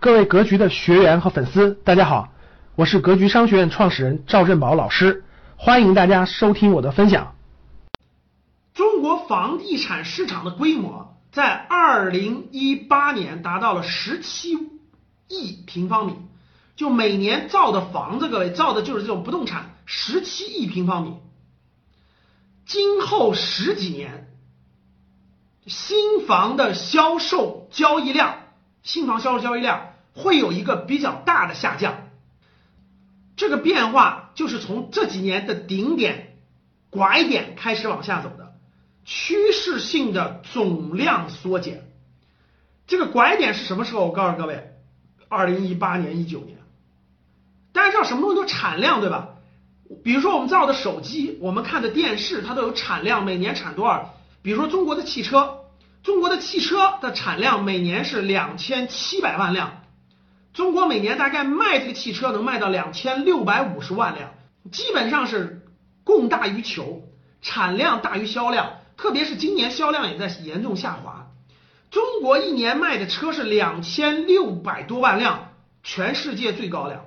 各位格局的学员和粉丝，大家好，我是格局商学院创始人赵振宝老师，欢迎大家收听我的分享。中国房地产市场的规模在二零一八年达到了十七亿平方米，就每年造的房子，各位造的就是这种不动产，十七亿平方米。今后十几年，新房的销售交易量，新房销售交易量。会有一个比较大的下降，这个变化就是从这几年的顶点拐点开始往下走的趋势性的总量缩减。这个拐点是什么时候？我告诉各位，二零一八年、一九年。大家知道什么东西都产量对吧？比如说我们造的手机，我们看的电视，它都有产量，每年产多少？比如说中国的汽车，中国的汽车的产量每年是两千七百万辆。中国每年大概卖这个汽车能卖到两千六百五十万辆，基本上是供大于求，产量大于销量。特别是今年销量也在严重下滑。中国一年卖的车是两千六百多万辆，全世界最高量。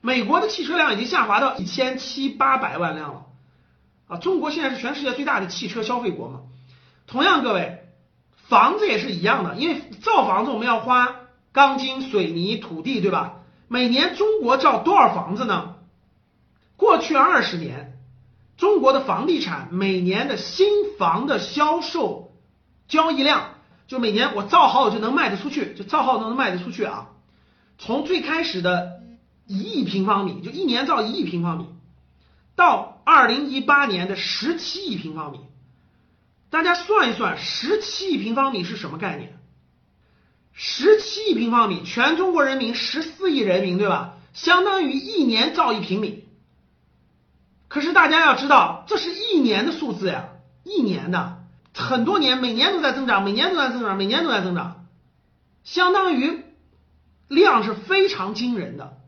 美国的汽车量已经下滑到一千七八百万辆了。啊，中国现在是全世界最大的汽车消费国嘛？同样，各位，房子也是一样的，因为造房子我们要花。钢筋、水泥、土地，对吧？每年中国造多少房子呢？过去二十年，中国的房地产每年的新房的销售交易量，就每年我造好我就能卖得出去，就造好都能卖得出去啊。从最开始的一亿平方米，就一年造一亿平方米，到二零一八年的十七亿平方米，大家算一算，十七亿平方米是什么概念？十七亿平方米，全中国人民十四亿人民，对吧？相当于一年造一平米。可是大家要知道，这是一年的数字呀，一年的，很多年，每年都在增长，每年都在增长，每年都在增长，相当于量是非常惊人的。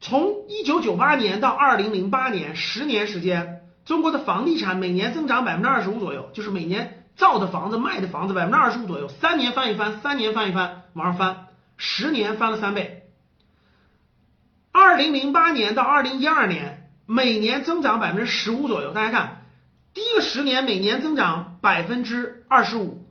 从一九九八年到二零零八年，十年时间，中国的房地产每年增长百分之二十五左右，就是每年。造的房子、卖的房子，百分之二十五左右，三年翻一番，三年翻一番，往上翻，十年翻了三倍。二零零八年到二零一二年，每年增长百分之十五左右。大家看，第一个十年每年增长百分之二十五，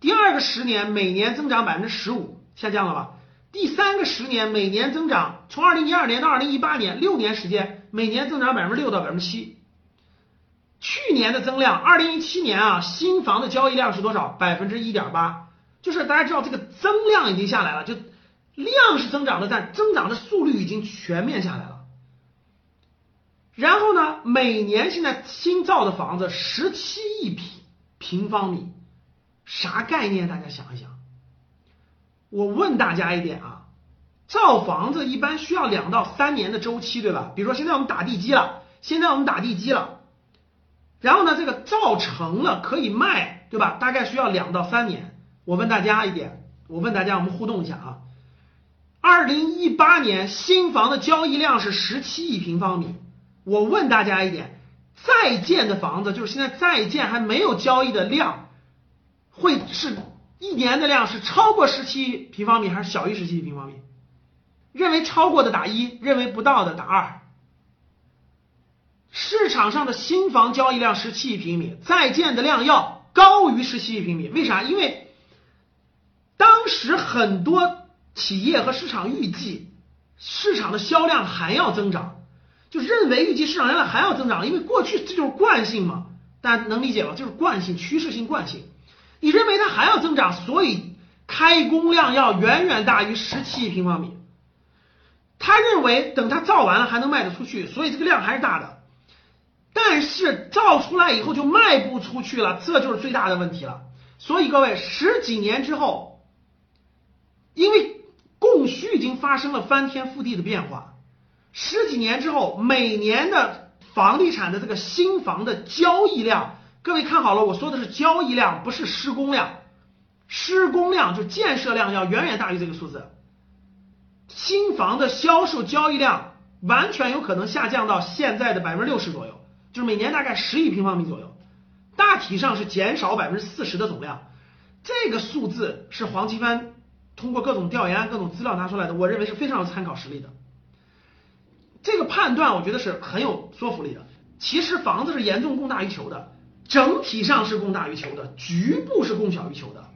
第二个十年每年增长百分之十五，下降了吧？第三个十年每年增长，从二零一二年到二零一八年，六年时间每年增长百分之六到百分之七。去年的增量，二零一七年啊，新房的交易量是多少？百分之一点八，就是大家知道这个增量已经下来了，就量是增长的，但增长的速率已经全面下来了。然后呢，每年现在新造的房子十七亿平平方米，啥概念？大家想一想。我问大家一点啊，造房子一般需要两到三年的周期，对吧？比如说现在我们打地基了，现在我们打地基了。然后呢，这个造成了可以卖，对吧？大概需要两到三年。我问大家一点，我问大家，我们互动一下啊。二零一八年新房的交易量是十七亿平方米。我问大家一点，在建的房子，就是现在在建还没有交易的量，会是一年的量是超过十七平方米还是小于十七平方米？认为超过的打一，认为不到的打二。市场上的新房交易量十七亿平米，在建的量要高于十七亿平米，为啥？因为当时很多企业和市场预计市场的销量还要增长，就认为预计市场销量还要增长，因为过去这就是惯性嘛，大家能理解吗？就是惯性，趋势性惯性。你认为它还要增长，所以开工量要远远大于十七亿平方米。他认为等它造完了还能卖得出去，所以这个量还是大的。但是造出来以后就卖不出去了，这就是最大的问题了。所以各位，十几年之后，因为供需已经发生了翻天覆地的变化，十几年之后，每年的房地产的这个新房的交易量，各位看好了，我说的是交易量，不是施工量。施工量就建设量要远远大于这个数字，新房的销售交易量完全有可能下降到现在的百分之六十左右。就是每年大概十亿平方米左右，大体上是减少百分之四十的总量，这个数字是黄奇帆通过各种调研、各种资料拿出来的，我认为是非常有参考实力的。这个判断我觉得是很有说服力的。其实房子是严重供大于求的，整体上是供大于求的，局部是供小于求的。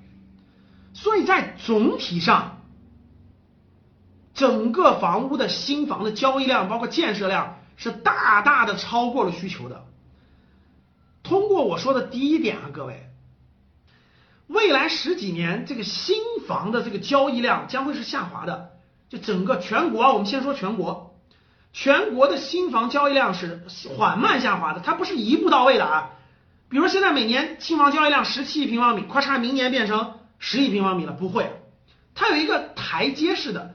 所以在总体上，整个房屋的新房的交易量，包括建设量，是大大的超过了需求的。通过我说的第一点啊，各位，未来十几年这个新房的这个交易量将会是下滑的。就整个全国啊，我们先说全国，全国的新房交易量是缓慢下滑的，它不是一步到位的啊。比如现在每年新房交易量十七亿平方米，咔嚓，明年变成十亿平方米了，不会，它有一个台阶式的，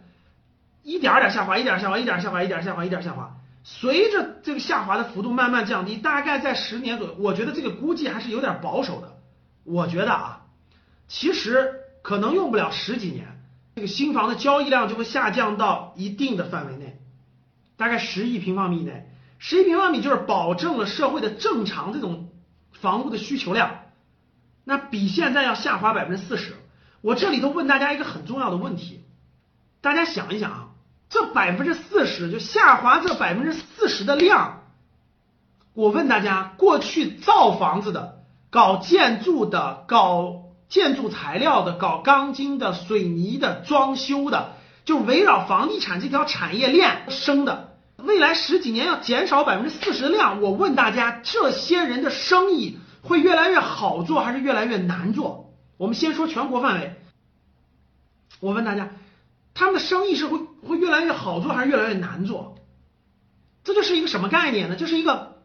一点点下滑，一点下滑，一点下滑，一点下滑，一点下滑。随着这个下滑的幅度慢慢降低，大概在十年左右，我觉得这个估计还是有点保守的。我觉得啊，其实可能用不了十几年，这个新房的交易量就会下降到一定的范围内，大概十亿平方米以内。十亿平方米就是保证了社会的正常这种房屋的需求量，那比现在要下滑百分之四十。我这里头问大家一个很重要的问题，大家想一想啊。这百分之四十就下滑，这百分之四十的量，我问大家，过去造房子的、搞建筑的、搞建筑材料的、搞钢筋的、水泥的、装修的，就围绕房地产这条产业链生的，未来十几年要减少百分之四十的量，我问大家，这些人的生意会越来越好做还是越来越难做？我们先说全国范围，我问大家。他们的生意是会会越来越好做还是越来越难做？这就是一个什么概念呢？就是一个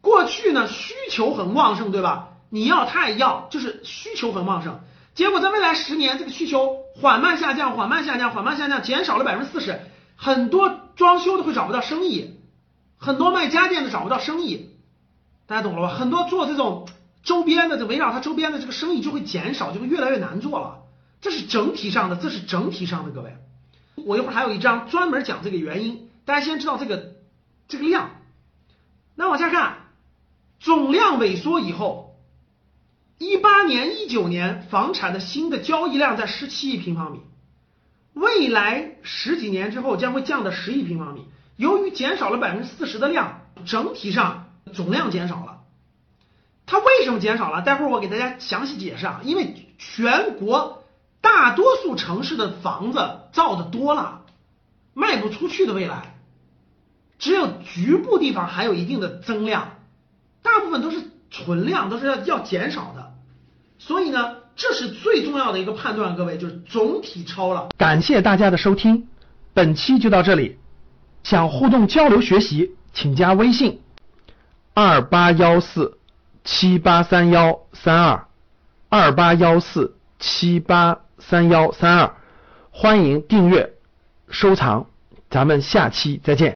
过去呢需求很旺盛，对吧？你要他也要，就是需求很旺盛。结果在未来十年，这个需求缓慢下降，缓慢下降，缓慢下降，减少了百分之四十。很多装修的会找不到生意，很多卖家电的找不到生意，大家懂了吧？很多做这种周边的，就围绕它周边的这个生意就会减少，就会越来越难做了。这是整体上的，这是整体上的，各位，我一会儿还有一章专门讲这个原因，大家先知道这个这个量。那往下看，总量萎缩以后，一八年、一九年房产的新的交易量在十七亿平方米，未来十几年之后将会降到十亿平方米。由于减少了百分之四十的量，整体上总量减少了。它为什么减少了？待会儿我给大家详细解释啊，因为全国。大多数城市的房子造的多了，卖不出去的未来，只有局部地方还有一定的增量，大部分都是存量，都是要要减少的。所以呢，这是最重要的一个判断，各位就是总体超了。感谢大家的收听，本期就到这里。想互动交流学习，请加微信二八幺四七八三幺三二二八幺四七八。三幺三二，欢迎订阅、收藏，咱们下期再见。